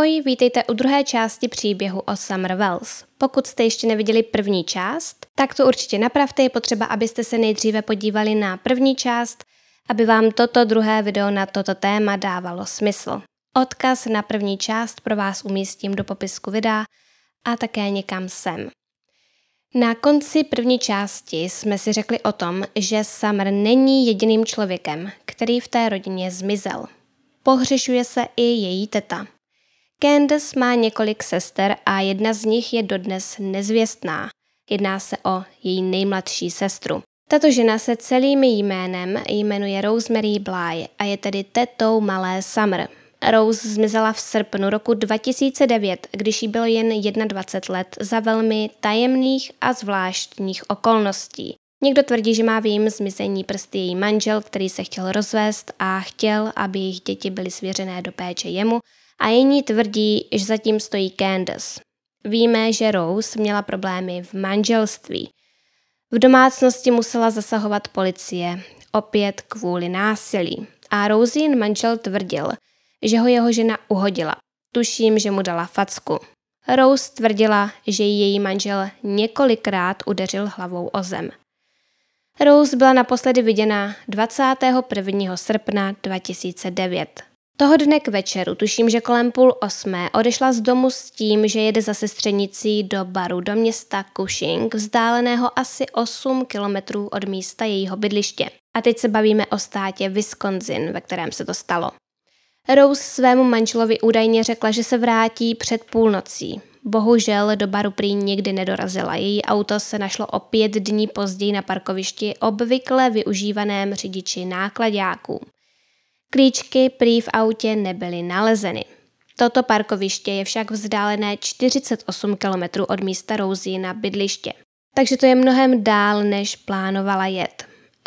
Ahoj, vítejte u druhé části příběhu o Summer Wells. Pokud jste ještě neviděli první část, tak to určitě napravte, je potřeba, abyste se nejdříve podívali na první část, aby vám toto druhé video na toto téma dávalo smysl. Odkaz na první část pro vás umístím do popisku videa a také někam sem. Na konci první části jsme si řekli o tom, že Summer není jediným člověkem, který v té rodině zmizel. Pohřešuje se i její teta. Candace má několik sester a jedna z nich je dodnes nezvěstná. Jedná se o její nejmladší sestru. Tato žena se celým jménem jmenuje Rosemary Bly a je tedy tetou malé Summer. Rose zmizela v srpnu roku 2009, když jí bylo jen 21 let za velmi tajemných a zvláštních okolností. Někdo tvrdí, že má v jejím zmizení prsty její manžel, který se chtěl rozvést a chtěl, aby jejich děti byly svěřené do péče jemu a jiní tvrdí, že zatím stojí Candace. Víme, že Rose měla problémy v manželství. V domácnosti musela zasahovat policie, opět kvůli násilí. A Rosin manžel tvrdil, že ho jeho žena uhodila. Tuším, že mu dala facku. Rose tvrdila, že její manžel několikrát udeřil hlavou o zem. Rose byla naposledy viděna 21. srpna 2009. Toho dne k večeru, tuším, že kolem půl osmé, odešla z domu s tím, že jede za sestřenicí do baru do města Cushing, vzdáleného asi 8 kilometrů od místa jejího bydliště. A teď se bavíme o státě Wisconsin, ve kterém se to stalo. Rose svému manželovi údajně řekla, že se vrátí před půlnocí. Bohužel do baru prý nikdy nedorazila. Její auto se našlo o pět dní později na parkovišti obvykle využívaném řidiči nákladáků. Klíčky prý v autě nebyly nalezeny. Toto parkoviště je však vzdálené 48 km od místa Rosie na bydliště. Takže to je mnohem dál, než plánovala jet.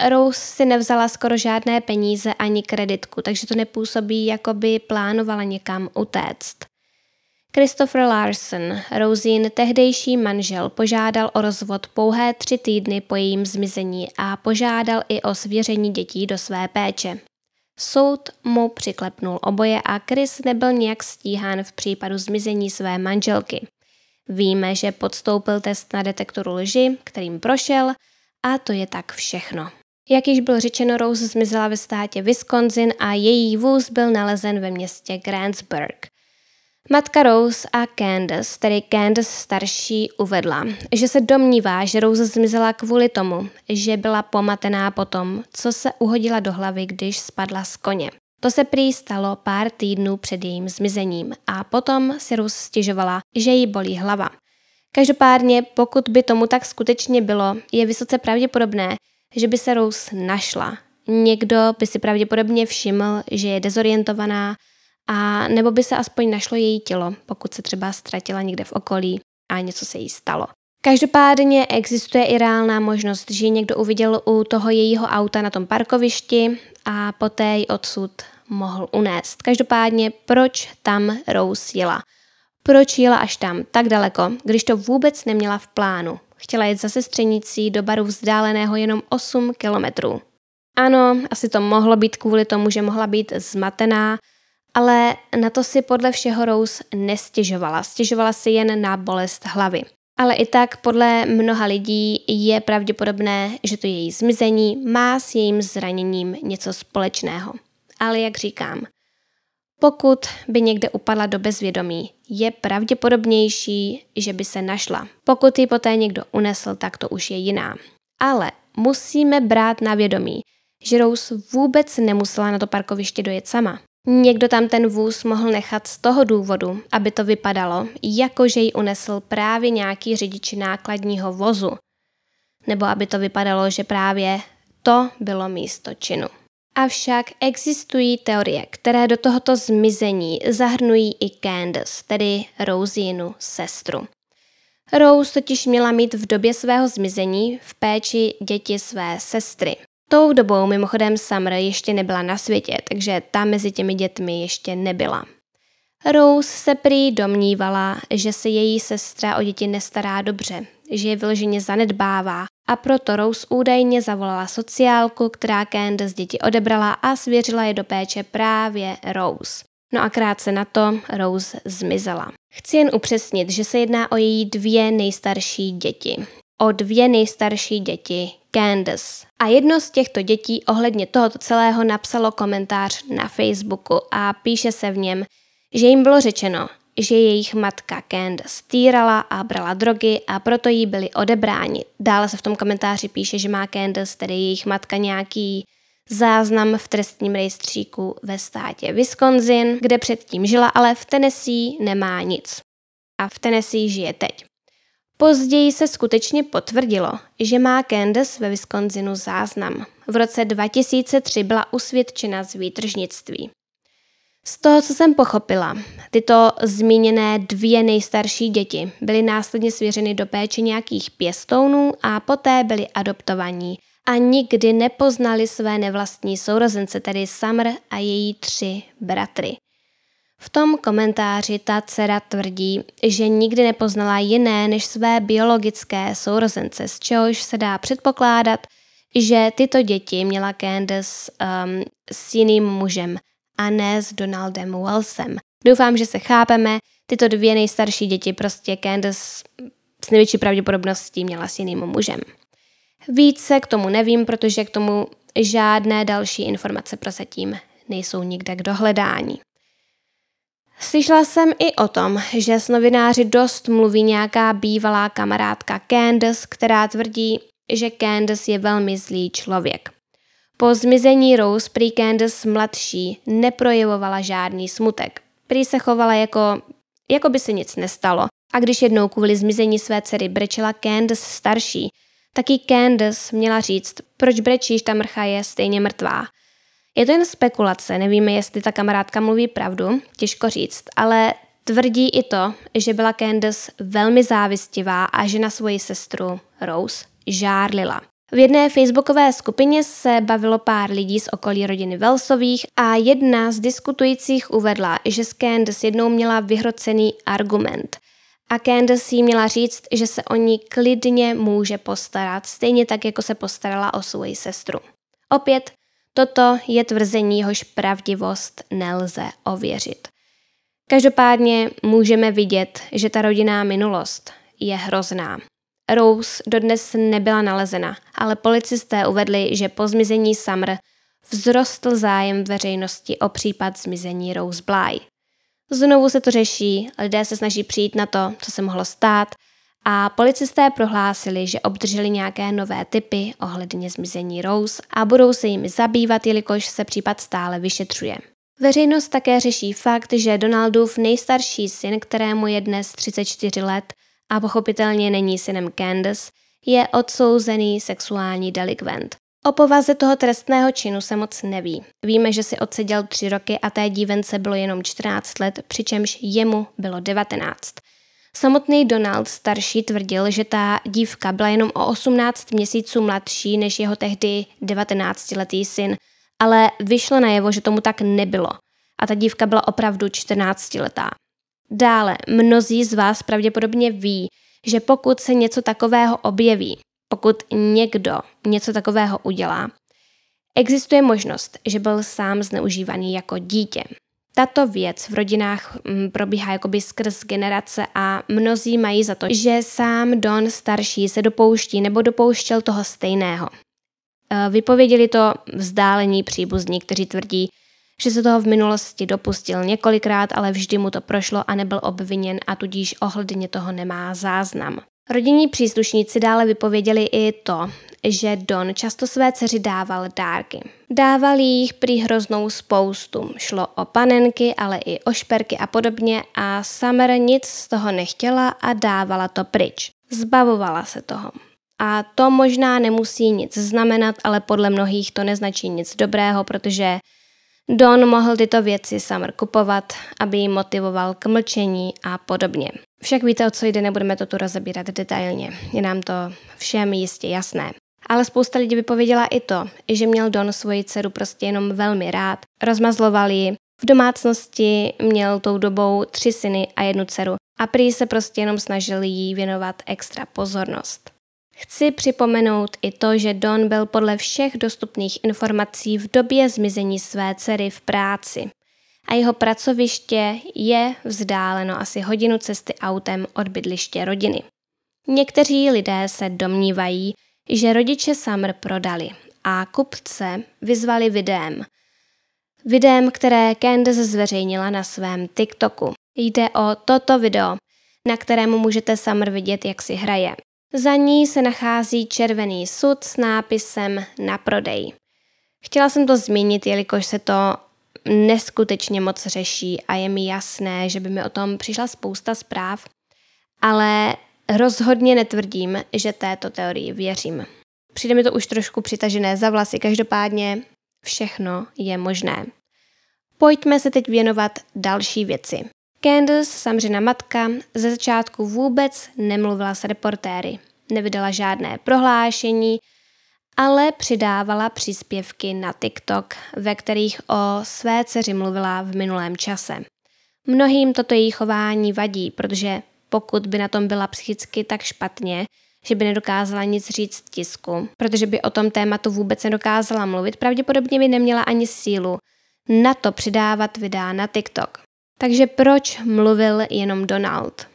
Rose si nevzala skoro žádné peníze ani kreditku, takže to nepůsobí, jako by plánovala někam utéct. Christopher Larson, Rosin tehdejší manžel, požádal o rozvod pouhé tři týdny po jejím zmizení a požádal i o svěření dětí do své péče. Soud mu přiklepnul oboje a Chris nebyl nějak stíhán v případu zmizení své manželky. Víme, že podstoupil test na detektoru lži, kterým prošel, a to je tak všechno. Jak již bylo řečeno, Rose zmizela ve státě Wisconsin a její vůz byl nalezen ve městě Grantsburg. Matka Rose a Candace, tedy Candace starší, uvedla, že se domnívá, že Rose zmizela kvůli tomu, že byla pomatená po tom, co se uhodila do hlavy, když spadla z koně. To se prý stalo pár týdnů před jejím zmizením a potom si Rose stěžovala, že jí bolí hlava. Každopádně, pokud by tomu tak skutečně bylo, je vysoce pravděpodobné, že by se Rose našla. Někdo by si pravděpodobně všiml, že je dezorientovaná, a nebo by se aspoň našlo její tělo, pokud se třeba ztratila někde v okolí a něco se jí stalo. Každopádně existuje i reálná možnost, že ji někdo uviděl u toho jejího auta na tom parkovišti a poté ji odsud mohl unést. Každopádně, proč tam Rose jela? Proč jela až tam, tak daleko, když to vůbec neměla v plánu? Chtěla jet za sestřenicí do baru vzdáleného jenom 8 kilometrů. Ano, asi to mohlo být kvůli tomu, že mohla být zmatená, ale na to si podle všeho Rose nestěžovala. Stěžovala si jen na bolest hlavy. Ale i tak podle mnoha lidí je pravděpodobné, že to její zmizení má s jejím zraněním něco společného. Ale jak říkám, pokud by někde upadla do bezvědomí, je pravděpodobnější, že by se našla. Pokud ji poté někdo unesl, tak to už je jiná. Ale musíme brát na vědomí, že Rose vůbec nemusela na to parkoviště dojet sama. Někdo tam ten vůz mohl nechat z toho důvodu, aby to vypadalo, jako že ji unesl právě nějaký řidič nákladního vozu. Nebo aby to vypadalo, že právě to bylo místo činu. Avšak existují teorie, které do tohoto zmizení zahrnují i Candace, tedy Rosinu sestru. Rose totiž měla mít v době svého zmizení v péči děti své sestry. Tou dobou mimochodem Summer ještě nebyla na světě, takže ta mezi těmi dětmi ještě nebyla. Rose se prý domnívala, že se její sestra o děti nestará dobře, že je vyloženě zanedbává a proto Rose údajně zavolala sociálku, která Candace děti odebrala a svěřila je do péče právě Rose. No a krátce na to Rose zmizela. Chci jen upřesnit, že se jedná o její dvě nejstarší děti. O dvě nejstarší děti, Candace. A jedno z těchto dětí ohledně tohoto celého napsalo komentář na Facebooku a píše se v něm, že jim bylo řečeno, že jejich matka Candace týrala a brala drogy a proto jí byli odebráni. Dále se v tom komentáři píše, že má Candace, tedy jejich matka, nějaký záznam v trestním rejstříku ve státě Wisconsin, kde předtím žila, ale v Tennessee nemá nic. A v Tennessee žije teď. Později se skutečně potvrdilo, že má Candace ve Wisconsinu záznam. V roce 2003 byla usvědčena z výtržnictví. Z toho, co jsem pochopila, tyto zmíněné dvě nejstarší děti byly následně svěřeny do péče nějakých pěstounů a poté byly adoptovaní a nikdy nepoznali své nevlastní sourozence, tedy Summer a její tři bratry. V tom komentáři ta dcera tvrdí, že nikdy nepoznala jiné než své biologické sourozence, z čehož se dá předpokládat, že tyto děti měla Candace um, s jiným mužem a ne s Donaldem Wellsem. Doufám, že se chápeme, tyto dvě nejstarší děti prostě Candace s největší pravděpodobností měla s jiným mužem. Více k tomu nevím, protože k tomu žádné další informace prozatím nejsou nikde k dohledání. Slyšela jsem i o tom, že s novináři dost mluví nějaká bývalá kamarádka Candace, která tvrdí, že Candace je velmi zlý člověk. Po zmizení Rose prý Candace mladší neprojevovala žádný smutek. Prý se chovala jako, jako by se nic nestalo. A když jednou kvůli zmizení své dcery brečela Candace starší, taky Candace měla říct, proč brečíš, ta mrcha je stejně mrtvá. Je to jen spekulace, nevíme, jestli ta kamarádka mluví pravdu, těžko říct, ale tvrdí i to, že byla Candace velmi závistivá a že na svoji sestru Rose žárlila. V jedné facebookové skupině se bavilo pár lidí z okolí rodiny Velsových a jedna z diskutujících uvedla, že s Candace jednou měla vyhrocený argument. A Candace jí měla říct, že se o ní klidně může postarat, stejně tak, jako se postarala o svoji sestru. Opět, toto je tvrzení, jehož pravdivost nelze ověřit. Každopádně můžeme vidět, že ta rodinná minulost je hrozná. Rose dodnes nebyla nalezena, ale policisté uvedli, že po zmizení Summer vzrostl zájem veřejnosti o případ zmizení Rose Bly. Znovu se to řeší, lidé se snaží přijít na to, co se mohlo stát a policisté prohlásili, že obdrželi nějaké nové typy ohledně zmizení Rose a budou se jimi zabývat, jelikož se případ stále vyšetřuje. Veřejnost také řeší fakt, že Donaldův nejstarší syn, kterému je dnes 34 let, a pochopitelně není synem Candace, je odsouzený sexuální delikvent. O povaze toho trestného činu se moc neví. Víme, že si odseděl tři roky a té dívence bylo jenom 14 let, přičemž jemu bylo 19. Samotný Donald starší tvrdil, že ta dívka byla jenom o 18 měsíců mladší než jeho tehdy 19-letý syn, ale vyšlo najevo, že tomu tak nebylo. A ta dívka byla opravdu 14-letá. Dále, mnozí z vás pravděpodobně ví, že pokud se něco takového objeví, pokud někdo něco takového udělá, existuje možnost, že byl sám zneužívaný jako dítě. Tato věc v rodinách mm, probíhá jakoby skrz generace a mnozí mají za to, že sám Don starší se dopouští nebo dopouštěl toho stejného. E, vypověděli to vzdálení příbuzní, kteří tvrdí, že se toho v minulosti dopustil několikrát, ale vždy mu to prošlo a nebyl obviněn a tudíž ohledně toho nemá záznam. Rodinní příslušníci dále vypověděli i to, že Don často své dceři dával dárky. Dával jich prý hroznou spoustu. Šlo o panenky, ale i o šperky a podobně a Summer nic z toho nechtěla a dávala to pryč. Zbavovala se toho. A to možná nemusí nic znamenat, ale podle mnohých to neznačí nic dobrého, protože Don mohl tyto věci Summer kupovat, aby ji motivoval k mlčení a podobně. Však víte, o co jde, nebudeme to tu rozebírat detailně. Je nám to všem jistě jasné. Ale spousta lidí vypověděla i to, že měl Don svoji dceru prostě jenom velmi rád, rozmazloval ji, v domácnosti měl tou dobou tři syny a jednu dceru a prý se prostě jenom snažil jí věnovat extra pozornost. Chci připomenout i to, že Don byl podle všech dostupných informací v době zmizení své dcery v práci a jeho pracoviště je vzdáleno asi hodinu cesty autem od bydliště rodiny. Někteří lidé se domnívají, že rodiče Summer prodali a kupce vyzvali videem. Videem, které Candace zveřejnila na svém TikToku. Jde o toto video, na kterém můžete Summer vidět, jak si hraje. Za ní se nachází červený sud s nápisem na prodej. Chtěla jsem to zmínit, jelikož se to neskutečně moc řeší a je mi jasné, že by mi o tom přišla spousta zpráv, ale rozhodně netvrdím, že této teorii věřím. Přijde mi to už trošku přitažené za vlasy, každopádně všechno je možné. Pojďme se teď věnovat další věci. Candace, Samřina matka, ze začátku vůbec nemluvila s reportéry. Nevydala žádné prohlášení, ale přidávala příspěvky na TikTok, ve kterých o své dceři mluvila v minulém čase. Mnohým toto její chování vadí, protože pokud by na tom byla psychicky tak špatně, že by nedokázala nic říct tisku, protože by o tom tématu vůbec nedokázala mluvit, pravděpodobně by neměla ani sílu na to přidávat videa na TikTok. Takže proč mluvil jenom Donald?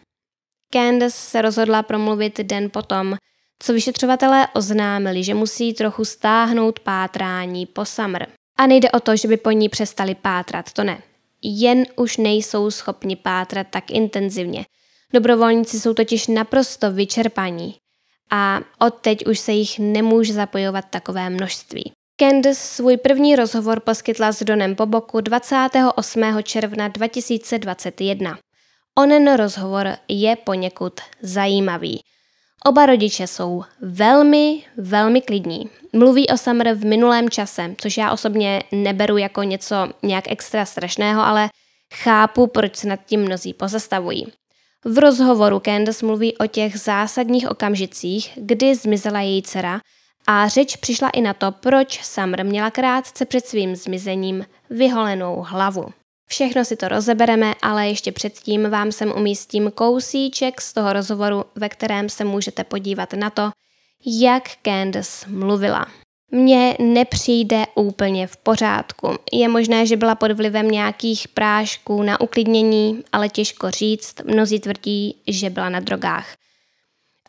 Candace se rozhodla promluvit den potom, co vyšetřovatelé oznámili, že musí trochu stáhnout pátrání po Summer. A nejde o to, že by po ní přestali pátrat, to ne. Jen už nejsou schopni pátrat tak intenzivně. Dobrovolníci jsou totiž naprosto vyčerpaní a odteď už se jich nemůže zapojovat takové množství. Candace svůj první rozhovor poskytla s Donem po boku 28. června 2021. Onen rozhovor je poněkud zajímavý. Oba rodiče jsou velmi, velmi klidní. Mluví o Summer v minulém čase, což já osobně neberu jako něco nějak extra strašného, ale chápu, proč se nad tím mnozí pozastavují. V rozhovoru Candace mluví o těch zásadních okamžicích, kdy zmizela její dcera a řeč přišla i na to, proč Summer měla krátce před svým zmizením vyholenou hlavu. Všechno si to rozebereme, ale ještě předtím vám sem umístím kousíček z toho rozhovoru, ve kterém se můžete podívat na to, jak Candace mluvila. Mně nepřijde úplně v pořádku. Je možné, že byla pod vlivem nějakých prášků na uklidnění, ale těžko říct. Mnozí tvrdí, že byla na drogách.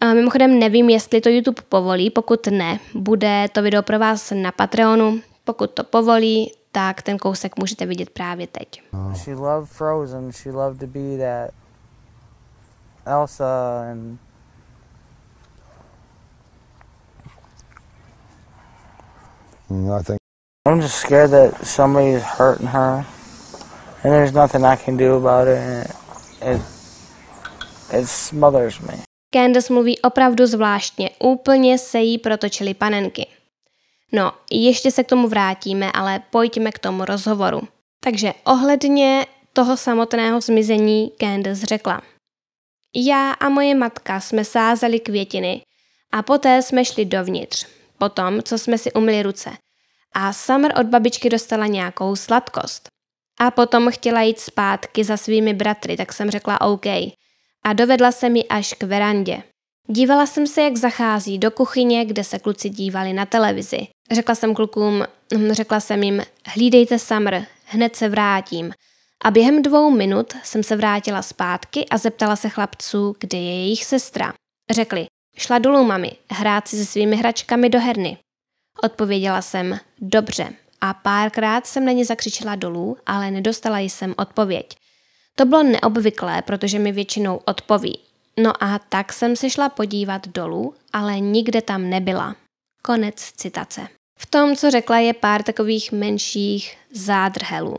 A mimochodem nevím, jestli to YouTube povolí, pokud ne, bude to video pro vás na Patreonu. Pokud to povolí, tak ten kousek můžete vidět právě teď. She loved Frozen. She loved to be that Elsa and I think I'm just scared that somebody's hurting her, and there's nothing I can do about it. And it it smothers me. Candace mluví opravdu zvláštně, úplně se jí protočily panenky. No, ještě se k tomu vrátíme, ale pojďme k tomu rozhovoru. Takže ohledně toho samotného zmizení Candace řekla. Já a moje matka jsme sázeli květiny a poté jsme šli dovnitř, potom, co jsme si umyli ruce. A Summer od babičky dostala nějakou sladkost. A potom chtěla jít zpátky za svými bratry, tak jsem řekla OK. A dovedla se mi až k verandě. Dívala jsem se, jak zachází do kuchyně, kde se kluci dívali na televizi. Řekla jsem klukům, hm, řekla jsem jim, hlídejte Summer, hned se vrátím. A během dvou minut jsem se vrátila zpátky a zeptala se chlapců, kde je jejich sestra. Řekli, šla dolů mami, hrát si se svými hračkami do herny. Odpověděla jsem, dobře. A párkrát jsem na ně zakřičela dolů, ale nedostala jsem odpověď. To bylo neobvyklé, protože mi většinou odpoví. No a tak jsem se šla podívat dolů, ale nikde tam nebyla. Konec citace. V tom, co řekla, je pár takových menších zádrhelů.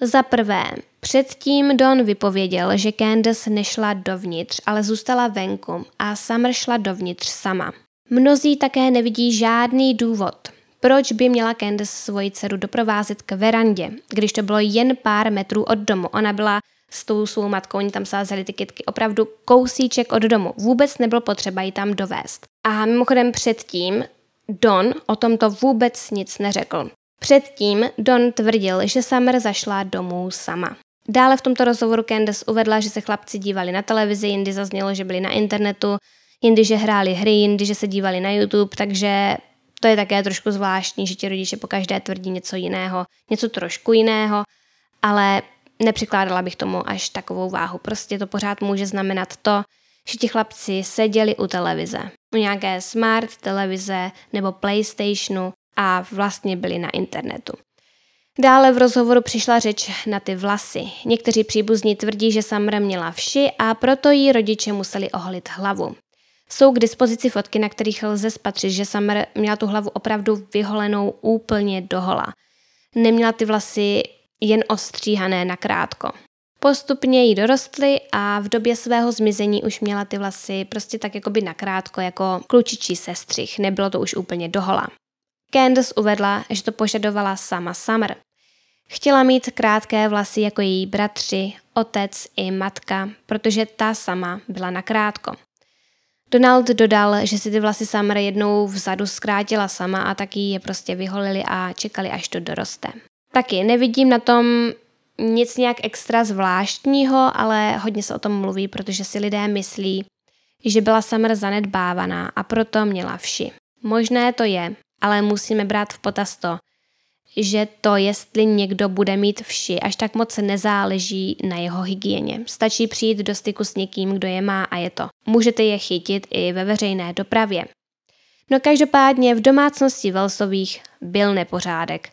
Za prvé, předtím Don vypověděl, že Candace nešla dovnitř, ale zůstala venku a Summer šla dovnitř sama. Mnozí také nevidí žádný důvod, proč by měla Candace svoji dceru doprovázet k verandě, když to bylo jen pár metrů od domu. Ona byla s tou svou matkou, oni tam sázeli ty kytky opravdu kousíček od domu. Vůbec nebylo potřeba ji tam dovést. A mimochodem předtím Don o tomto vůbec nic neřekl. Předtím Don tvrdil, že Summer zašla domů sama. Dále v tomto rozhovoru Candace uvedla, že se chlapci dívali na televizi, jindy zaznělo, že byli na internetu, jindy, že hráli hry, jindy, že se dívali na YouTube, takže to je také trošku zvláštní, že ti rodiče po každé tvrdí něco jiného, něco trošku jiného. ale nepřikládala bych tomu až takovou váhu. Prostě to pořád může znamenat to, že ti chlapci seděli u televize, u nějaké smart televize nebo PlayStationu a vlastně byli na internetu. Dále v rozhovoru přišla řeč na ty vlasy. Někteří příbuzní tvrdí, že Summer měla vši a proto jí rodiče museli oholit hlavu. Jsou k dispozici fotky, na kterých lze spatřit, že Summer měla tu hlavu opravdu vyholenou úplně dohola. Neměla ty vlasy jen ostříhané na krátko. Postupně jí dorostly a v době svého zmizení už měla ty vlasy prostě tak jakoby nakrátko jako klučičí sestřih, nebylo to už úplně dohola. Candace uvedla, že to požadovala sama Summer. Chtěla mít krátké vlasy jako její bratři, otec i matka, protože ta sama byla nakrátko. Donald dodal, že si ty vlasy Summer jednou vzadu zkrátila sama a taky je prostě vyholili a čekali, až to doroste. Taky nevidím na tom nic nějak extra zvláštního, ale hodně se o tom mluví, protože si lidé myslí, že byla Summer zanedbávaná a proto měla vši. Možné to je, ale musíme brát v potaz to, že to, jestli někdo bude mít vši, až tak moc nezáleží na jeho hygieně. Stačí přijít do styku s někým, kdo je má a je to. Můžete je chytit i ve veřejné dopravě. No každopádně v domácnosti Velsových byl nepořádek.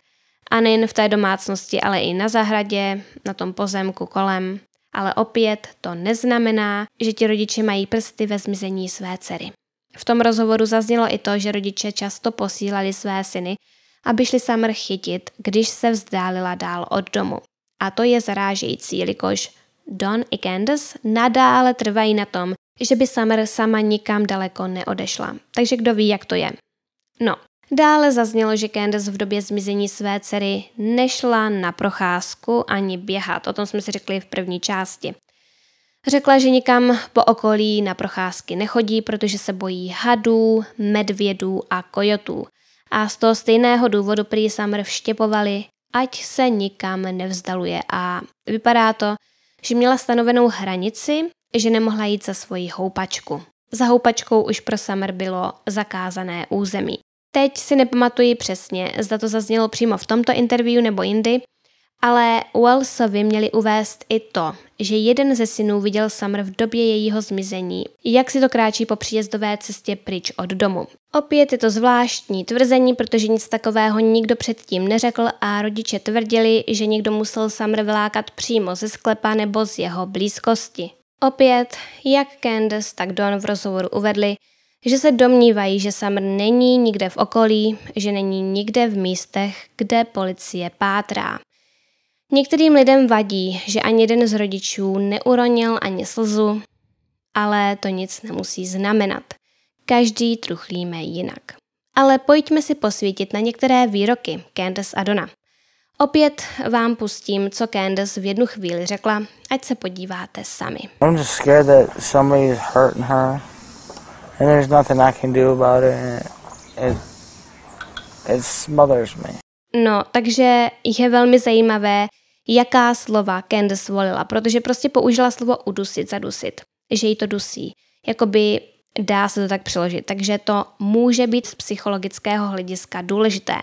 A nejen v té domácnosti, ale i na zahradě, na tom pozemku kolem. Ale opět to neznamená, že ti rodiče mají prsty ve zmizení své dcery. V tom rozhovoru zaznělo i to, že rodiče často posílali své syny, aby šli Summer chytit, když se vzdálila dál od domu. A to je zarážející, jelikož Don i Candace nadále trvají na tom, že by Summer sama nikam daleko neodešla. Takže kdo ví, jak to je. No, dále zaznělo, že Candace v době zmizení své dcery nešla na procházku ani běhat. O tom jsme si řekli v první části. Řekla, že nikam po okolí na procházky nechodí, protože se bojí hadů, medvědů a kojotů. A z toho stejného důvodu prý Summer vštěpovali, ať se nikam nevzdaluje. A vypadá to, že měla stanovenou hranici, že nemohla jít za svoji houpačku. Za houpačkou už pro Summer bylo zakázané území. Teď si nepamatuji přesně, zda to zaznělo přímo v tomto interview nebo jindy, ale Wellsovi měli uvést i to, že jeden ze synů viděl Summer v době jejího zmizení, jak si to kráčí po příjezdové cestě pryč od domu. Opět je to zvláštní tvrzení, protože nic takového nikdo předtím neřekl a rodiče tvrdili, že někdo musel Summer vylákat přímo ze sklepa nebo z jeho blízkosti. Opět, jak Candace, tak Don v rozhovoru uvedli, že se domnívají, že Summer není nikde v okolí, že není nikde v místech, kde policie pátrá. Některým lidem vadí, že ani jeden z rodičů neuronil ani slzu, ale to nic nemusí znamenat. Každý truchlíme jinak. Ale pojďme si posvítit na některé výroky Candace a Dona. Opět vám pustím, co Candace v jednu chvíli řekla, ať se podíváte sami. I'm just scared that somebody's hurting her and there's nothing I can do about it. It, it smothers me. No, takže je velmi zajímavé, jaká slova Candace volila, protože prostě použila slovo udusit, zadusit, že jí to dusí. Jakoby dá se to tak přeložit, takže to může být z psychologického hlediska důležité.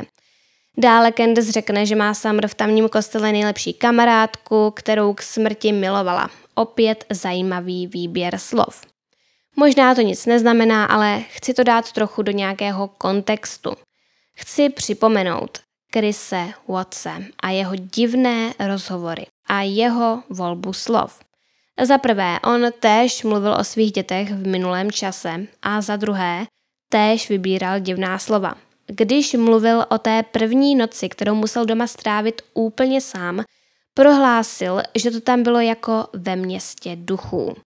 Dále Candace řekne, že má Summer v tamním kostele nejlepší kamarádku, kterou k smrti milovala. Opět zajímavý výběr slov. Možná to nic neznamená, ale chci to dát trochu do nějakého kontextu. Chci připomenout, Krise Watse a jeho divné rozhovory a jeho volbu slov. Za prvé, on též mluvil o svých dětech v minulém čase a za druhé, též vybíral divná slova. Když mluvil o té první noci, kterou musel doma strávit úplně sám, prohlásil, že to tam bylo jako ve městě duchů.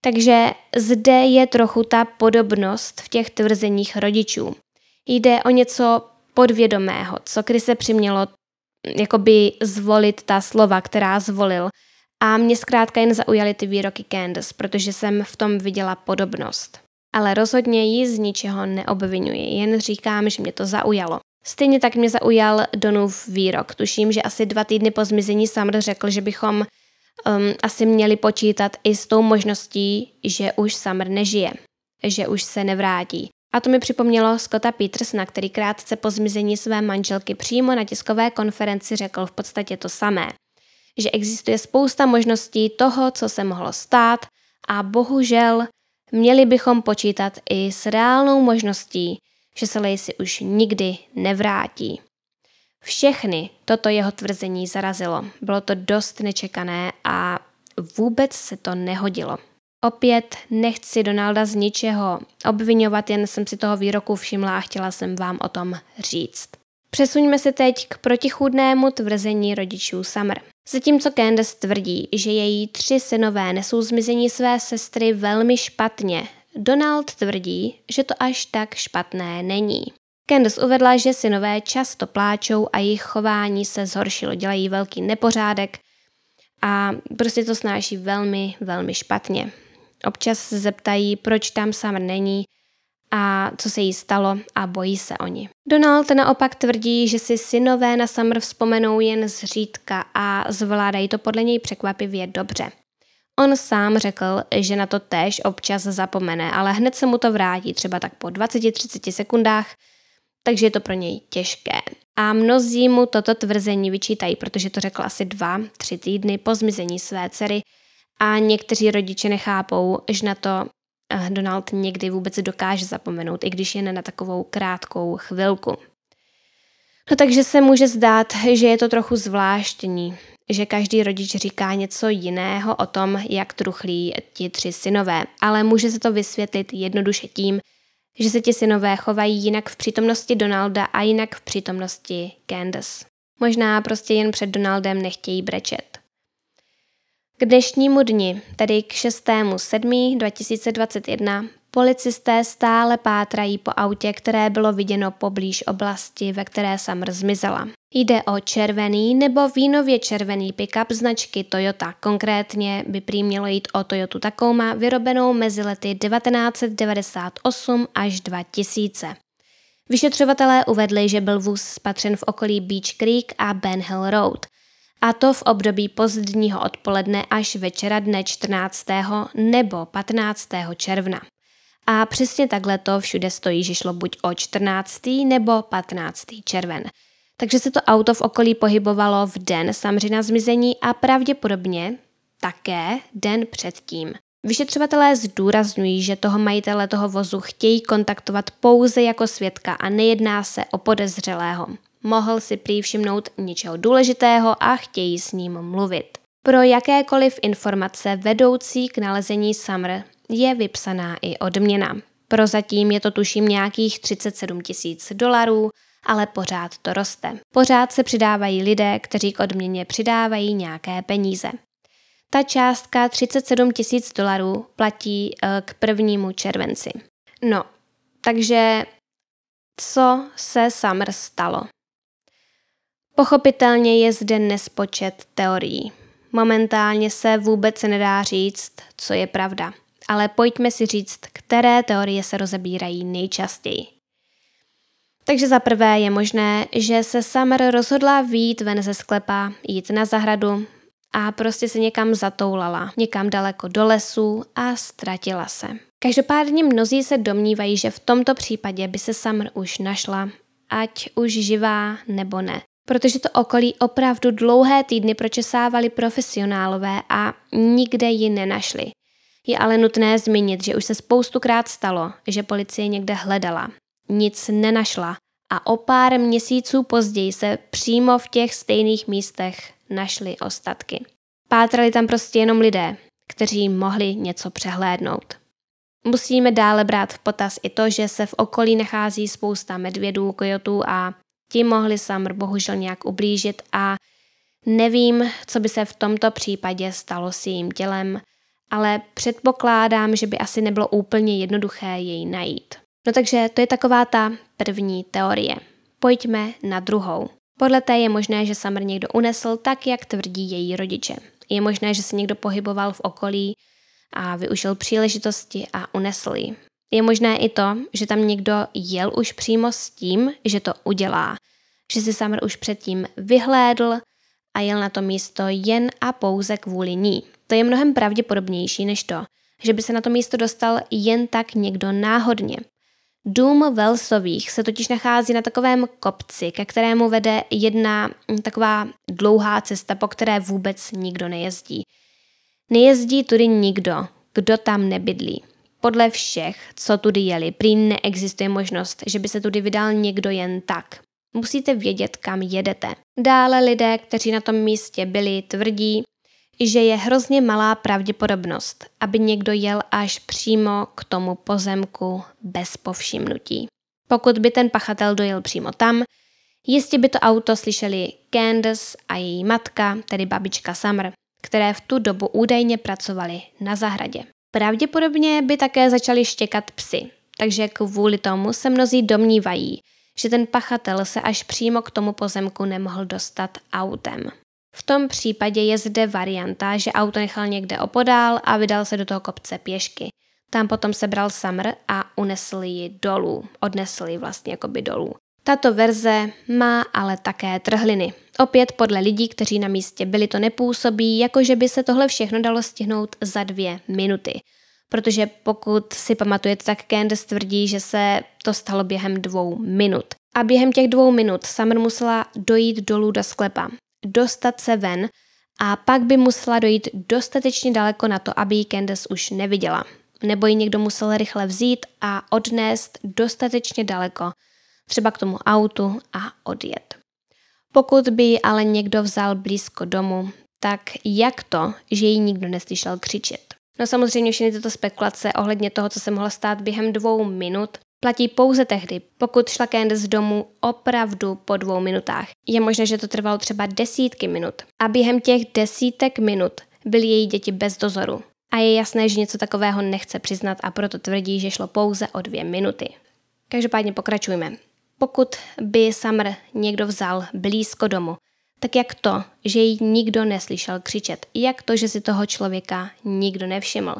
Takže zde je trochu ta podobnost v těch tvrzeních rodičů. Jde o něco podvědomého, co se přimělo jakoby zvolit ta slova, která zvolil. A mě zkrátka jen zaujaly ty výroky Candace, protože jsem v tom viděla podobnost. Ale rozhodně ji z ničeho neobvinuji, jen říkám, že mě to zaujalo. Stejně tak mě zaujal Donův výrok. Tuším, že asi dva týdny po zmizení Summer řekl, že bychom um, asi měli počítat i s tou možností, že už Summer nežije, že už se nevrátí. A to mi připomnělo Scotta Petersona, který krátce po zmizení své manželky přímo na tiskové konferenci řekl v podstatě to samé. že existuje spousta možností toho, co se mohlo stát a bohužel měli bychom počítat i s reálnou možností, že se Lacey už nikdy nevrátí. Všechny toto jeho tvrzení zarazilo. Bylo to dost nečekané a vůbec se to nehodilo. Opět nechci Donalda z ničeho obvinovat, jen jsem si toho výroku všimla a chtěla jsem vám o tom říct. Přesuňme se teď k protichůdnému tvrzení rodičů Summer. Zatímco Candace tvrdí, že její tři synové nesou zmizení své sestry velmi špatně, Donald tvrdí, že to až tak špatné není. Candace uvedla, že synové často pláčou a jejich chování se zhoršilo, dělají velký nepořádek a prostě to snáší velmi, velmi špatně. Občas se zeptají, proč tam Summer není a co se jí stalo a bojí se oni. Donald naopak tvrdí, že si synové na Summer vzpomenou jen zřídka a zvládají to podle něj překvapivě dobře. On sám řekl, že na to též občas zapomene, ale hned se mu to vrátí třeba tak po 20-30 sekundách, takže je to pro něj těžké. A mnozí mu toto tvrzení vyčítají, protože to řekl asi dva, tři týdny po zmizení své dcery a někteří rodiče nechápou, že na to eh, Donald někdy vůbec dokáže zapomenout, i když jen na takovou krátkou chvilku. No takže se může zdát, že je to trochu zvláštní, že každý rodič říká něco jiného o tom, jak truchlí ti tři synové, ale může se to vysvětlit jednoduše tím, že se ti synové chovají jinak v přítomnosti Donalda a jinak v přítomnosti Candace. Možná prostě jen před Donaldem nechtějí brečet. K dnešnímu dni, tedy k 6.7.2021, policisté stále pátrají po autě, které bylo viděno poblíž oblasti, ve které Summer zmizela. Jde o červený nebo vínově červený pickup značky Toyota. Konkrétně by prý mělo jít o Toyotu Tacoma, vyrobenou mezi lety 1998 až 2000. Vyšetřovatelé uvedli, že byl vůz spatřen v okolí Beach Creek a Ben Hill Road. A to v období pozdního odpoledne až večera dne 14. nebo 15. června. A přesně takhle to všude stojí, že šlo buď o 14. nebo 15. červen – takže se to auto v okolí pohybovalo v den Samřina zmizení a pravděpodobně také den předtím. Vyšetřovatelé zdůrazňují, že toho majitele toho vozu chtějí kontaktovat pouze jako svědka a nejedná se o podezřelého. Mohl si prý všimnout něčeho důležitého a chtějí s ním mluvit. Pro jakékoliv informace vedoucí k nalezení Summer je vypsaná i odměna. Prozatím je to tuším nějakých 37 tisíc dolarů, ale pořád to roste. Pořád se přidávají lidé, kteří k odměně přidávají nějaké peníze. Ta částka 37 tisíc dolarů platí eh, k prvnímu červenci. No, takže co se Summer stalo? Pochopitelně je zde nespočet teorií. Momentálně se vůbec nedá říct, co je pravda. Ale pojďme si říct, které teorie se rozebírají nejčastěji. Takže za prvé je možné, že se Summer rozhodla výjít ven ze sklepa, jít na zahradu a prostě se někam zatoulala, někam daleko do lesu a ztratila se. Každopádně mnozí se domnívají, že v tomto případě by se Summer už našla, ať už živá nebo ne. Protože to okolí opravdu dlouhé týdny pročesávali profesionálové a nikde ji nenašli. Je ale nutné zmínit, že už se spoustukrát stalo, že policie někde hledala, nic nenašla a o pár měsíců později se přímo v těch stejných místech našly ostatky. Pátrali tam prostě jenom lidé, kteří mohli něco přehlédnout. Musíme dále brát v potaz i to, že se v okolí nachází spousta medvědů, kojotů a ti mohli Samr bohužel nějak ublížit a nevím, co by se v tomto případě stalo s jejím tělem, ale předpokládám, že by asi nebylo úplně jednoduché jej najít. No takže to je taková ta první teorie. Pojďme na druhou. Podle té je možné, že Summer někdo unesl tak, jak tvrdí její rodiče. Je možné, že se někdo pohyboval v okolí a využil příležitosti a unesl ji. Je možné i to, že tam někdo jel už přímo s tím, že to udělá. Že si Summer už předtím vyhlédl a jel na to místo jen a pouze kvůli ní. To je mnohem pravděpodobnější než to, že by se na to místo dostal jen tak někdo náhodně. Dům Velsových se totiž nachází na takovém kopci, ke kterému vede jedna taková dlouhá cesta, po které vůbec nikdo nejezdí. Nejezdí tudy nikdo, kdo tam nebydlí. Podle všech, co tudy jeli, prý neexistuje možnost, že by se tudy vydal někdo jen tak. Musíte vědět, kam jedete. Dále lidé, kteří na tom místě byli, tvrdí, že je hrozně malá pravděpodobnost, aby někdo jel až přímo k tomu pozemku bez povšimnutí. Pokud by ten pachatel dojel přímo tam, jistě by to auto slyšeli Candace a její matka, tedy babička Summer, které v tu dobu údajně pracovali na zahradě. Pravděpodobně by také začali štěkat psy, takže kvůli tomu se mnozí domnívají, že ten pachatel se až přímo k tomu pozemku nemohl dostat autem. V tom případě je zde varianta, že auto nechal někde opodál a vydal se do toho kopce pěšky. Tam potom sebral Summer a unesl ji dolů. Odnesl ji vlastně jakoby dolů. Tato verze má ale také trhliny. Opět podle lidí, kteří na místě byli, to nepůsobí, jako že by se tohle všechno dalo stihnout za dvě minuty. Protože pokud si pamatujete, tak Candace tvrdí, že se to stalo během dvou minut. A během těch dvou minut Summer musela dojít dolů do sklepa, dostat se ven a pak by musela dojít dostatečně daleko na to, aby ji Candace už neviděla. Nebo ji někdo musel rychle vzít a odnést dostatečně daleko, třeba k tomu autu a odjet. Pokud by ale někdo vzal blízko domu, tak jak to, že ji nikdo neslyšel křičet? No samozřejmě všechny tyto spekulace ohledně toho, co se mohlo stát během dvou minut, platí pouze tehdy, pokud šla Candace z domu opravdu po dvou minutách. Je možné, že to trvalo třeba desítky minut. A během těch desítek minut byly její děti bez dozoru. A je jasné, že něco takového nechce přiznat a proto tvrdí, že šlo pouze o dvě minuty. Každopádně pokračujme. Pokud by Summer někdo vzal blízko domu, tak jak to, že jí nikdo neslyšel křičet? Jak to, že si toho člověka nikdo nevšiml?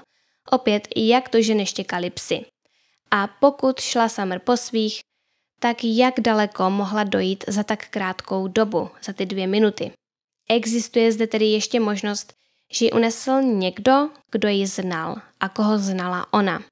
Opět, jak to, že neštěkali psy? A pokud šla Summer po svých, tak jak daleko mohla dojít za tak krátkou dobu, za ty dvě minuty? Existuje zde tedy ještě možnost, že ji unesl někdo, kdo ji znal a koho znala ona.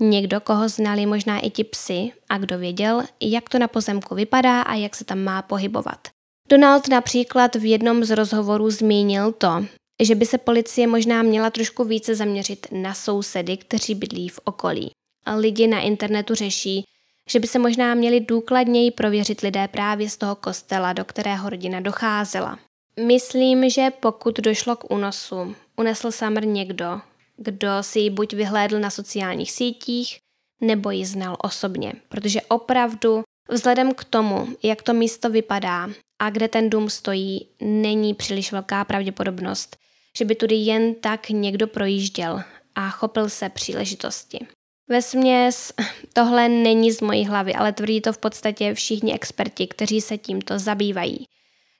Někdo, koho znali možná i ti psy a kdo věděl, jak to na pozemku vypadá a jak se tam má pohybovat. Donald například v jednom z rozhovorů zmínil to, že by se policie možná měla trošku více zaměřit na sousedy, kteří bydlí v okolí. A lidi na internetu řeší, že by se možná měli důkladněji prověřit lidé právě z toho kostela, do kterého rodina docházela. Myslím, že pokud došlo k únosu, unesl Summer někdo, kdo si ji buď vyhlédl na sociálních sítích, nebo ji znal osobně, protože opravdu vzhledem k tomu, jak to místo vypadá a kde ten dům stojí, není příliš velká pravděpodobnost, že by tudy jen tak někdo projížděl a chopil se příležitosti. Ve směs tohle není z mojí hlavy, ale tvrdí to v podstatě všichni experti, kteří se tímto zabývají.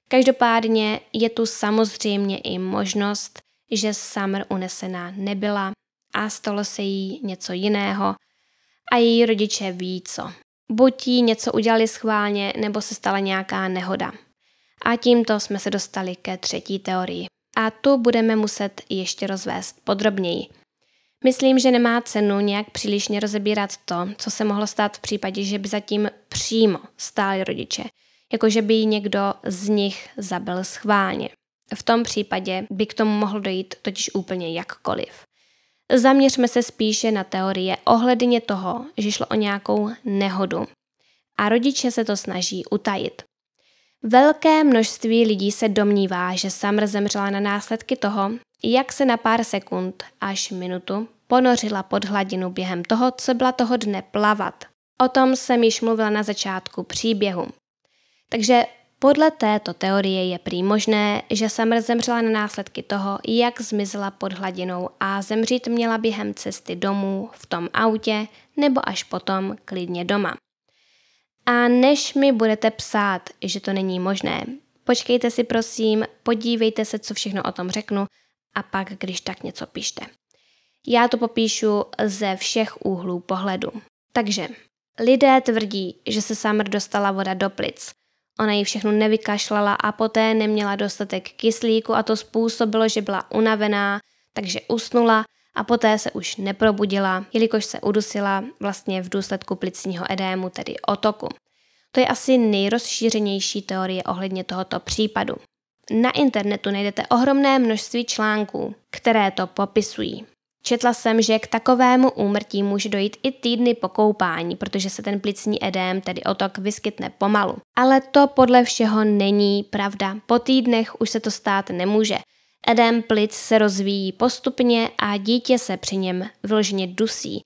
Každopádně je tu samozřejmě i možnost, že Summer unesená nebyla a stalo se jí něco jiného a její rodiče ví co. Buď jí něco udělali schválně, nebo se stala nějaká nehoda. A tímto jsme se dostali ke třetí teorii. A tu budeme muset ještě rozvést podrobněji. Myslím, že nemá cenu nějak přílišně rozebírat to, co se mohlo stát v případě, že by zatím přímo stáli rodiče, jakože by ji někdo z nich zabil schválně. V tom případě by k tomu mohlo dojít totiž úplně jakkoliv. Zaměřme se spíše na teorie ohledně toho, že šlo o nějakou nehodu. A rodiče se to snaží utajit. Velké množství lidí se domnívá, že Summer zemřela na následky toho, jak se na pár sekund až minutu ponořila pod hladinu během toho, co byla toho dne plavat. O tom jsem již mluvila na začátku příběhu. Takže podle této teorie je prý možné, že Summer zemřela na následky toho, jak zmizela pod hladinou a zemřít měla během cesty domů v tom autě nebo až potom klidně doma. A než mi budete psát, že to není možné, počkejte si prosím, podívejte se, co všechno o tom řeknu a pak, když tak něco pište. Já to popíšu ze všech úhlů pohledu. Takže lidé tvrdí, že se Summer dostala voda do plic. Ona ji všechno nevykašlala a poté neměla dostatek kyslíku a to způsobilo, že byla unavená, takže usnula a poté se už neprobudila, jelikož se udusila vlastně v důsledku plicního edému, tedy otoku. To je asi nejrozšířenější teorie ohledně tohoto případu. Na internetu najdete ohromné množství článků, které to popisují. Četla jsem, že k takovému úmrtí může dojít i týdny po koupání, protože se ten plicní edém, tedy otok, vyskytne pomalu. Ale to podle všeho není pravda. Po týdnech už se to stát nemůže. Edém plic se rozvíjí postupně a dítě se při něm vložně dusí.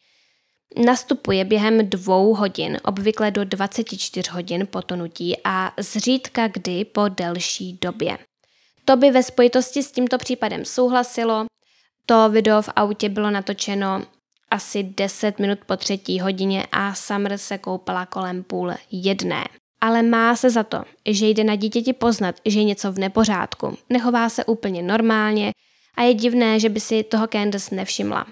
Nastupuje během dvou hodin, obvykle do 24 hodin po tonutí a zřídka kdy po delší době. To by ve spojitosti s tímto případem souhlasilo. To video v autě bylo natočeno asi 10 minut po třetí hodině a Summer se koupala kolem půl jedné. Ale má se za to, že jde na dítěti poznat, že je něco v nepořádku. Nechová se úplně normálně a je divné, že by si toho Candace nevšimla.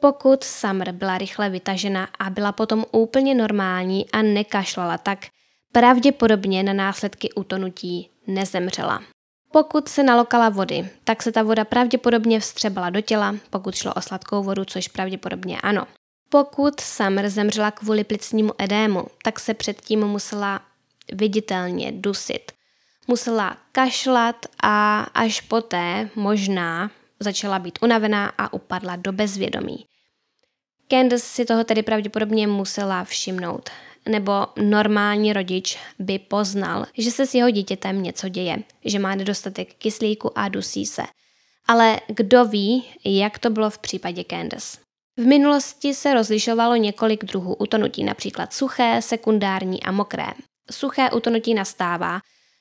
Pokud Summer byla rychle vytažena a byla potom úplně normální a nekašlala, tak pravděpodobně na následky utonutí nezemřela. Pokud se nalokala vody, tak se ta voda pravděpodobně vstřebala do těla, pokud šlo o sladkou vodu, což pravděpodobně ano. Pokud Summer zemřela kvůli plicnímu edému, tak se předtím musela viditelně dusit. Musela kašlat a až poté možná začala být unavená a upadla do bezvědomí. Candace si toho tedy pravděpodobně musela všimnout nebo normální rodič by poznal, že se s jeho dítětem něco děje, že má nedostatek kyslíku a dusí se. Ale kdo ví, jak to bylo v případě Candace. V minulosti se rozlišovalo několik druhů utonutí, například suché, sekundární a mokré. Suché utonutí nastává,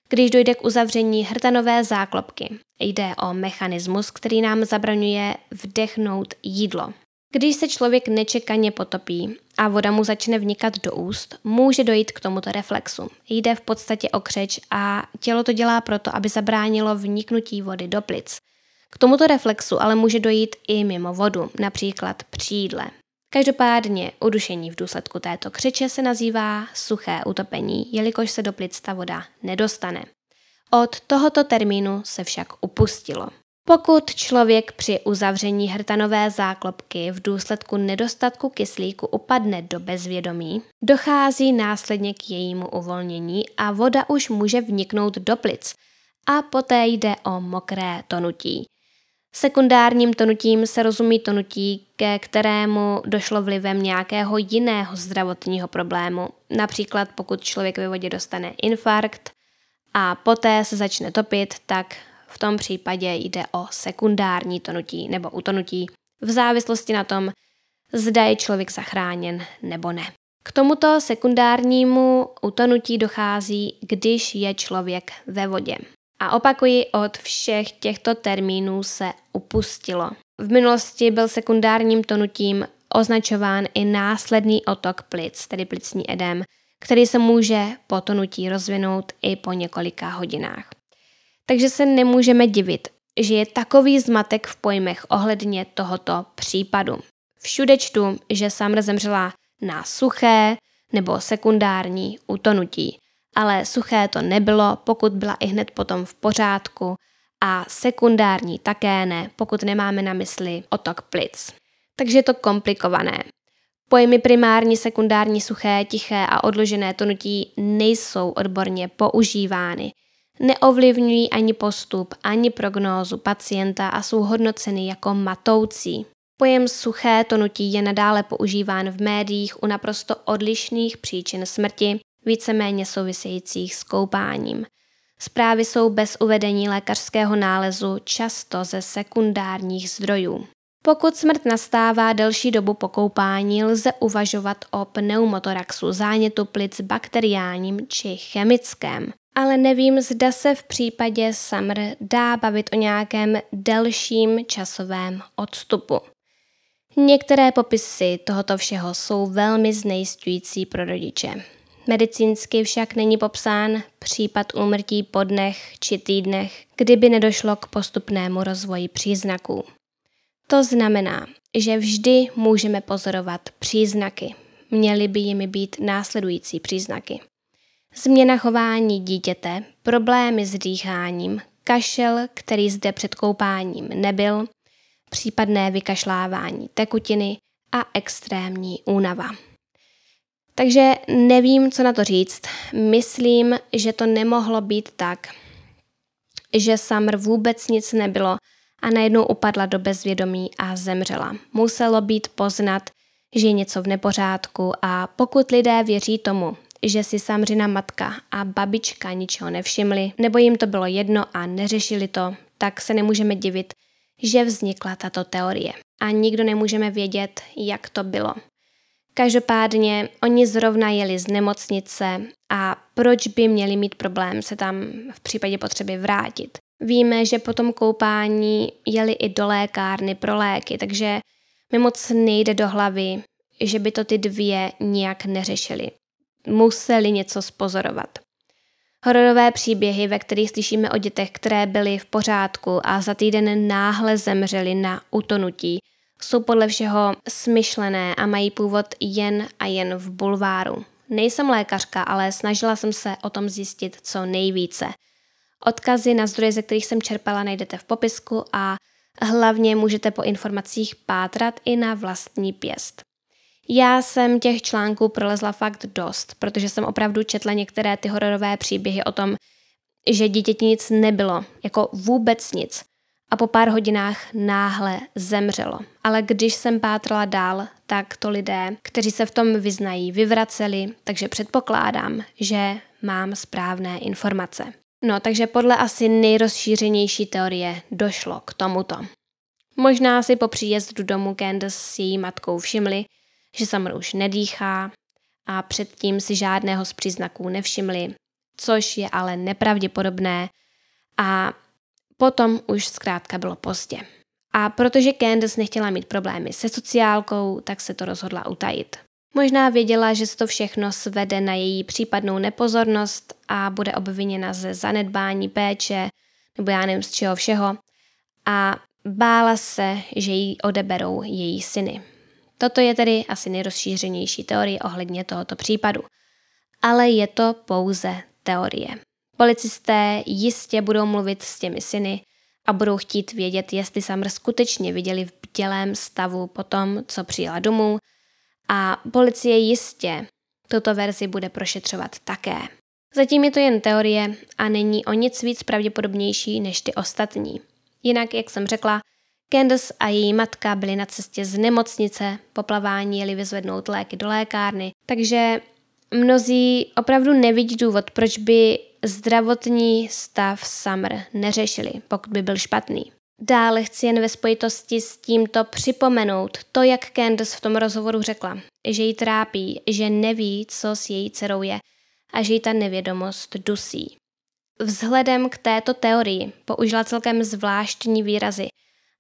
když dojde k uzavření hrtanové záklopky. Jde o mechanismus, který nám zabraňuje vdechnout jídlo. Když se člověk nečekaně potopí a voda mu začne vnikat do úst, může dojít k tomuto reflexu. Jde v podstatě o křeč a tělo to dělá proto, aby zabránilo vniknutí vody do plic. K tomuto reflexu ale může dojít i mimo vodu, například při jídle. Každopádně udušení v důsledku této křeče se nazývá suché utopení, jelikož se do plic ta voda nedostane. Od tohoto termínu se však upustilo. Pokud člověk při uzavření hrtanové záklopky v důsledku nedostatku kyslíku upadne do bezvědomí, dochází následně k jejímu uvolnění a voda už může vniknout do plic a poté jde o mokré tonutí. Sekundárním tonutím se rozumí tonutí, ke kterému došlo vlivem nějakého jiného zdravotního problému, například pokud člověk ve vodě dostane infarkt a poté se začne topit, tak v tom případě jde o sekundární tonutí nebo utonutí v závislosti na tom, zda je člověk zachráněn nebo ne. K tomuto sekundárnímu utonutí dochází, když je člověk ve vodě. A opakuji, od všech těchto termínů se upustilo. V minulosti byl sekundárním tonutím označován i následný otok plic, tedy plicní edem, který se může po tonutí rozvinout i po několika hodinách. Takže se nemůžeme divit, že je takový zmatek v pojmech ohledně tohoto případu. Všude čtu, že Summer zemřela na suché nebo sekundární utonutí, ale suché to nebylo, pokud byla i hned potom v pořádku a sekundární také ne, pokud nemáme na mysli otok plic. Takže je to komplikované. Pojmy primární, sekundární, suché, tiché a odložené tonutí nejsou odborně používány, neovlivňují ani postup, ani prognózu pacienta a jsou hodnoceny jako matoucí. Pojem suché tonutí je nadále používán v médiích u naprosto odlišných příčin smrti, víceméně souvisejících s koupáním. Zprávy jsou bez uvedení lékařského nálezu často ze sekundárních zdrojů. Pokud smrt nastává delší dobu po koupání, lze uvažovat o pneumotoraxu, zánětu plic bakteriálním či chemickém ale nevím, zda se v případě Summer dá bavit o nějakém delším časovém odstupu. Některé popisy tohoto všeho jsou velmi znejistující pro rodiče. Medicínsky však není popsán případ úmrtí po dnech či týdnech, kdyby nedošlo k postupnému rozvoji příznaků. To znamená, že vždy můžeme pozorovat příznaky. Měly by jimi být následující příznaky změna chování dítěte, problémy s dýcháním, kašel, který zde před koupáním nebyl, případné vykašlávání tekutiny a extrémní únava. Takže nevím, co na to říct. Myslím, že to nemohlo být tak, že Summer vůbec nic nebylo a najednou upadla do bezvědomí a zemřela. Muselo být poznat, že je něco v nepořádku a pokud lidé věří tomu, že si Samřina matka a babička ničeho nevšimli, nebo jim to bylo jedno a neřešili to, tak se nemůžeme divit, že vznikla tato teorie. A nikdo nemůžeme vědět, jak to bylo. Každopádně oni zrovna jeli z nemocnice a proč by měli mít problém se tam v případě potřeby vrátit. Víme, že po tom koupání jeli i do lékárny pro léky, takže mi moc nejde do hlavy, že by to ty dvě nijak neřešili. Museli něco spozorovat. Hororové příběhy, ve kterých slyšíme o dětech, které byly v pořádku a za týden náhle zemřely na utonutí, jsou podle všeho smyšlené a mají původ jen a jen v bulváru. Nejsem lékařka, ale snažila jsem se o tom zjistit co nejvíce. Odkazy na zdroje, ze kterých jsem čerpala, najdete v popisku a hlavně můžete po informacích pátrat i na vlastní pěst. Já jsem těch článků prolezla fakt dost, protože jsem opravdu četla některé ty hororové příběhy o tom, že dítěti nic nebylo, jako vůbec nic. A po pár hodinách náhle zemřelo. Ale když jsem pátrala dál, tak to lidé, kteří se v tom vyznají, vyvraceli, takže předpokládám, že mám správné informace. No, takže podle asi nejrozšířenější teorie došlo k tomuto. Možná si po příjezdu domů Candace s její matkou všimli, že Summer už nedýchá a předtím si žádného z příznaků nevšimli, což je ale nepravděpodobné a potom už zkrátka bylo pozdě. A protože Candace nechtěla mít problémy se sociálkou, tak se to rozhodla utajit. Možná věděla, že se to všechno svede na její případnou nepozornost a bude obviněna ze zanedbání péče, nebo já nevím z čeho všeho. A bála se, že jí odeberou její syny. Toto je tedy asi nejrozšířenější teorie ohledně tohoto případu. Ale je to pouze teorie. Policisté jistě budou mluvit s těmi syny a budou chtít vědět, jestli Summer skutečně viděli v bdělém stavu po tom, co přijela domů a policie jistě tuto verzi bude prošetřovat také. Zatím je to jen teorie a není o nic víc pravděpodobnější než ty ostatní. Jinak, jak jsem řekla, Candace a její matka byly na cestě z nemocnice, po plavání jeli vyzvednout léky do lékárny, takže mnozí opravdu nevidí důvod, proč by zdravotní stav Summer neřešili, pokud by byl špatný. Dále chci jen ve spojitosti s tímto připomenout to, jak Candace v tom rozhovoru řekla, že jí trápí, že neví, co s její dcerou je a že jí ta nevědomost dusí. Vzhledem k této teorii použila celkem zvláštní výrazy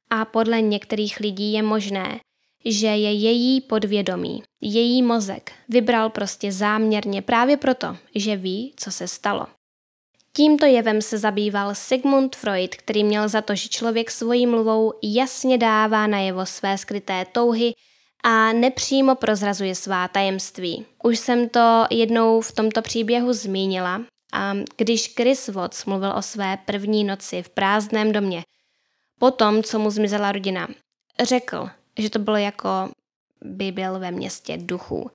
a podle některých lidí je možné, že je její podvědomí, její mozek vybral prostě záměrně právě proto, že ví, co se stalo. Tímto jevem se zabýval Sigmund Freud, který měl za to, že člověk svojí mluvou jasně dává najevo své skryté touhy a nepřímo prozrazuje svá tajemství. Už jsem to jednou v tomto příběhu zmínila, a když Chris Watts mluvil o své první noci v prázdném domě, po tom, co mu zmizela rodina, řekl, že to bylo jako by byl ve městě duchů.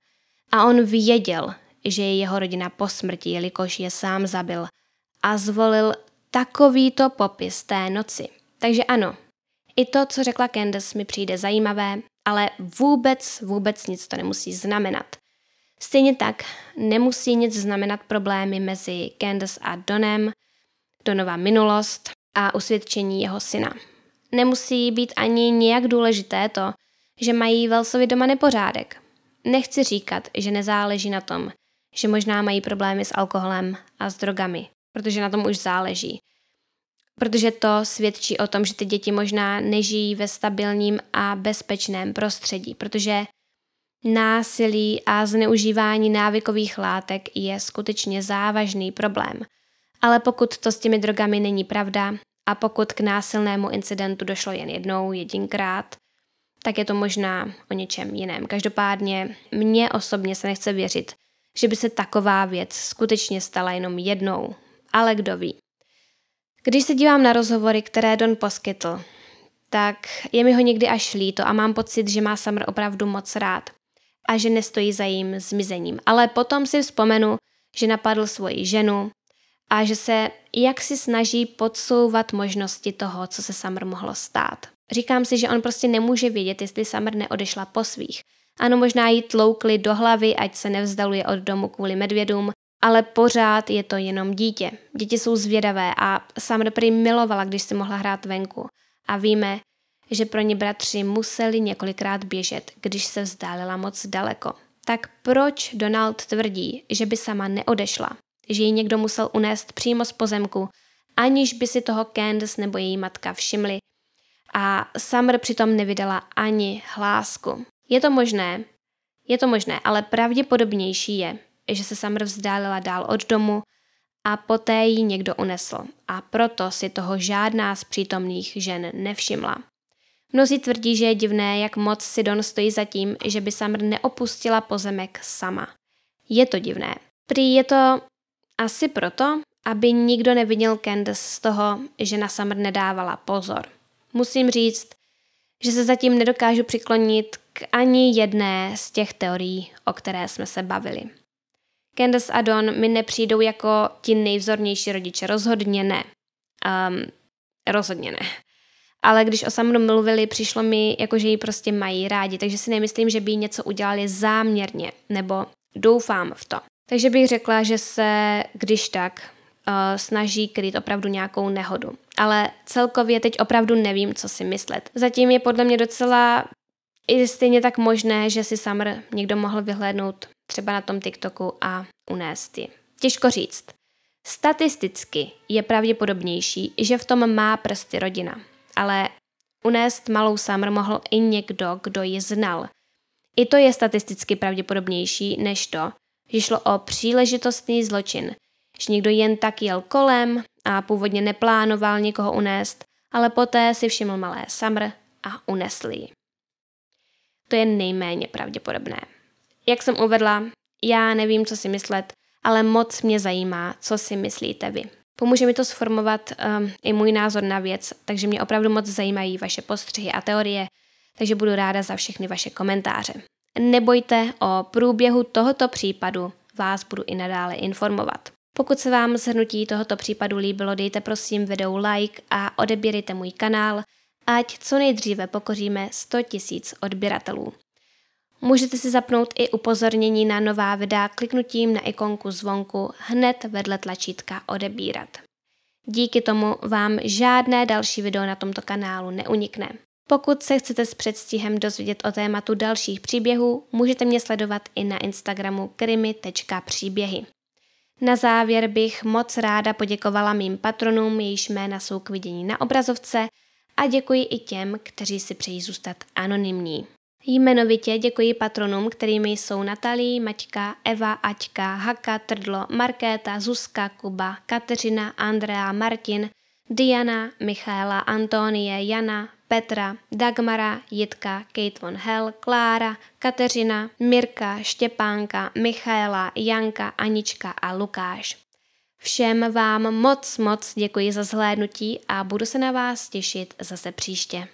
A on věděl, že je jeho rodina po smrti, jelikož je sám zabil – a zvolil takovýto popis té noci. Takže ano, i to, co řekla Candace, mi přijde zajímavé, ale vůbec, vůbec nic to nemusí znamenat. Stejně tak nemusí nic znamenat problémy mezi Candace a Donem, Donova minulost a usvědčení jeho syna. Nemusí být ani nějak důležité to, že mají Velsovi doma nepořádek. Nechci říkat, že nezáleží na tom, že možná mají problémy s alkoholem a s drogami protože na tom už záleží. Protože to svědčí o tom, že ty děti možná nežijí ve stabilním a bezpečném prostředí, protože násilí a zneužívání návykových látek je skutečně závažný problém. Ale pokud to s těmi drogami není pravda a pokud k násilnému incidentu došlo jen jednou, jedinkrát, tak je to možná o něčem jiném. Každopádně mně osobně se nechce věřit, že by se taková věc skutečně stala jenom jednou ale kdo ví. Když se dívám na rozhovory, které Don poskytl, tak je mi ho někdy až líto a mám pocit, že má Summer opravdu moc rád a že nestojí za jím zmizením. Ale potom si vzpomenu, že napadl svoji ženu a že se jak si snaží podsouvat možnosti toho, co se Summer mohlo stát. Říkám si, že on prostě nemůže vědět, jestli Summer neodešla po svých. Ano, možná jí tloukli do hlavy, ať se nevzdaluje od domu kvůli medvědům, ale pořád je to jenom dítě. Děti jsou zvědavé a Summer prý milovala, když si mohla hrát venku. A víme, že pro ně bratři museli několikrát běžet, když se vzdálila moc daleko. Tak proč Donald tvrdí, že by sama neodešla? Že ji někdo musel unést přímo z pozemku, aniž by si toho Candace nebo její matka všimli a Summer přitom nevydala ani hlásku. Je to možné, je to možné, ale pravděpodobnější je, že se Summer vzdálila dál od domu a poté ji někdo unesl a proto si toho žádná z přítomných žen nevšimla. Mnozí tvrdí, že je divné, jak moc si Don stojí za tím, že by Summer neopustila pozemek sama. Je to divné. Prý je to asi proto, aby nikdo neviděl Candace z toho, že na Summer nedávala pozor. Musím říct, že se zatím nedokážu přiklonit k ani jedné z těch teorií, o které jsme se bavili. Candace a Don mi nepřijdou jako ti nejvzornější rodiče, rozhodně ne. Um, rozhodně ne. Ale když o Samru mluvili, přišlo mi, jako že ji prostě mají rádi, takže si nemyslím, že by jí něco udělali záměrně, nebo doufám v to. Takže bych řekla, že se, když tak, uh, snaží kryt opravdu nějakou nehodu. Ale celkově teď opravdu nevím, co si myslet. Zatím je podle mě docela i stejně tak možné, že si Summer někdo mohl vyhlédnout třeba na tom TikToku a unést ji. Těžko říct. Statisticky je pravděpodobnější, že v tom má prsty rodina, ale unést malou Summer mohl i někdo, kdo ji znal. I to je statisticky pravděpodobnější než to, že šlo o příležitostný zločin, že někdo jen tak jel kolem a původně neplánoval někoho unést, ale poté si všiml malé Summer a unesl ji. To je nejméně pravděpodobné. Jak jsem uvedla, já nevím, co si myslet, ale moc mě zajímá, co si myslíte vy. Pomůže mi to sformovat um, i můj názor na věc, takže mě opravdu moc zajímají vaše postřehy a teorie, takže budu ráda za všechny vaše komentáře. Nebojte, o průběhu tohoto případu vás budu i nadále informovat. Pokud se vám zhrnutí tohoto případu líbilo, dejte prosím videu like a odebírejte můj kanál, ať co nejdříve pokoříme 100 000 odběratelů. Můžete si zapnout i upozornění na nová videa kliknutím na ikonku zvonku hned vedle tlačítka odebírat. Díky tomu vám žádné další video na tomto kanálu neunikne. Pokud se chcete s předstihem dozvědět o tématu dalších příběhů, můžete mě sledovat i na Instagramu krimi.příběhy. Na závěr bych moc ráda poděkovala mým patronům, jejichž jména jsou k vidění na obrazovce a děkuji i těm, kteří si přejí zůstat anonymní. Jmenovitě děkuji patronům, kterými jsou Natalí, Maťka, Eva, Aťka, Haka, Trdlo, Markéta, Zuzka, Kuba, Kateřina, Andrea, Martin, Diana, Michaela, Antonie, Jana, Petra, Dagmara, Jitka, Kate von Hell, Klára, Kateřina, Mirka, Štěpánka, Michaela, Janka, Anička a Lukáš. Všem vám moc moc děkuji za zhlédnutí a budu se na vás těšit zase příště.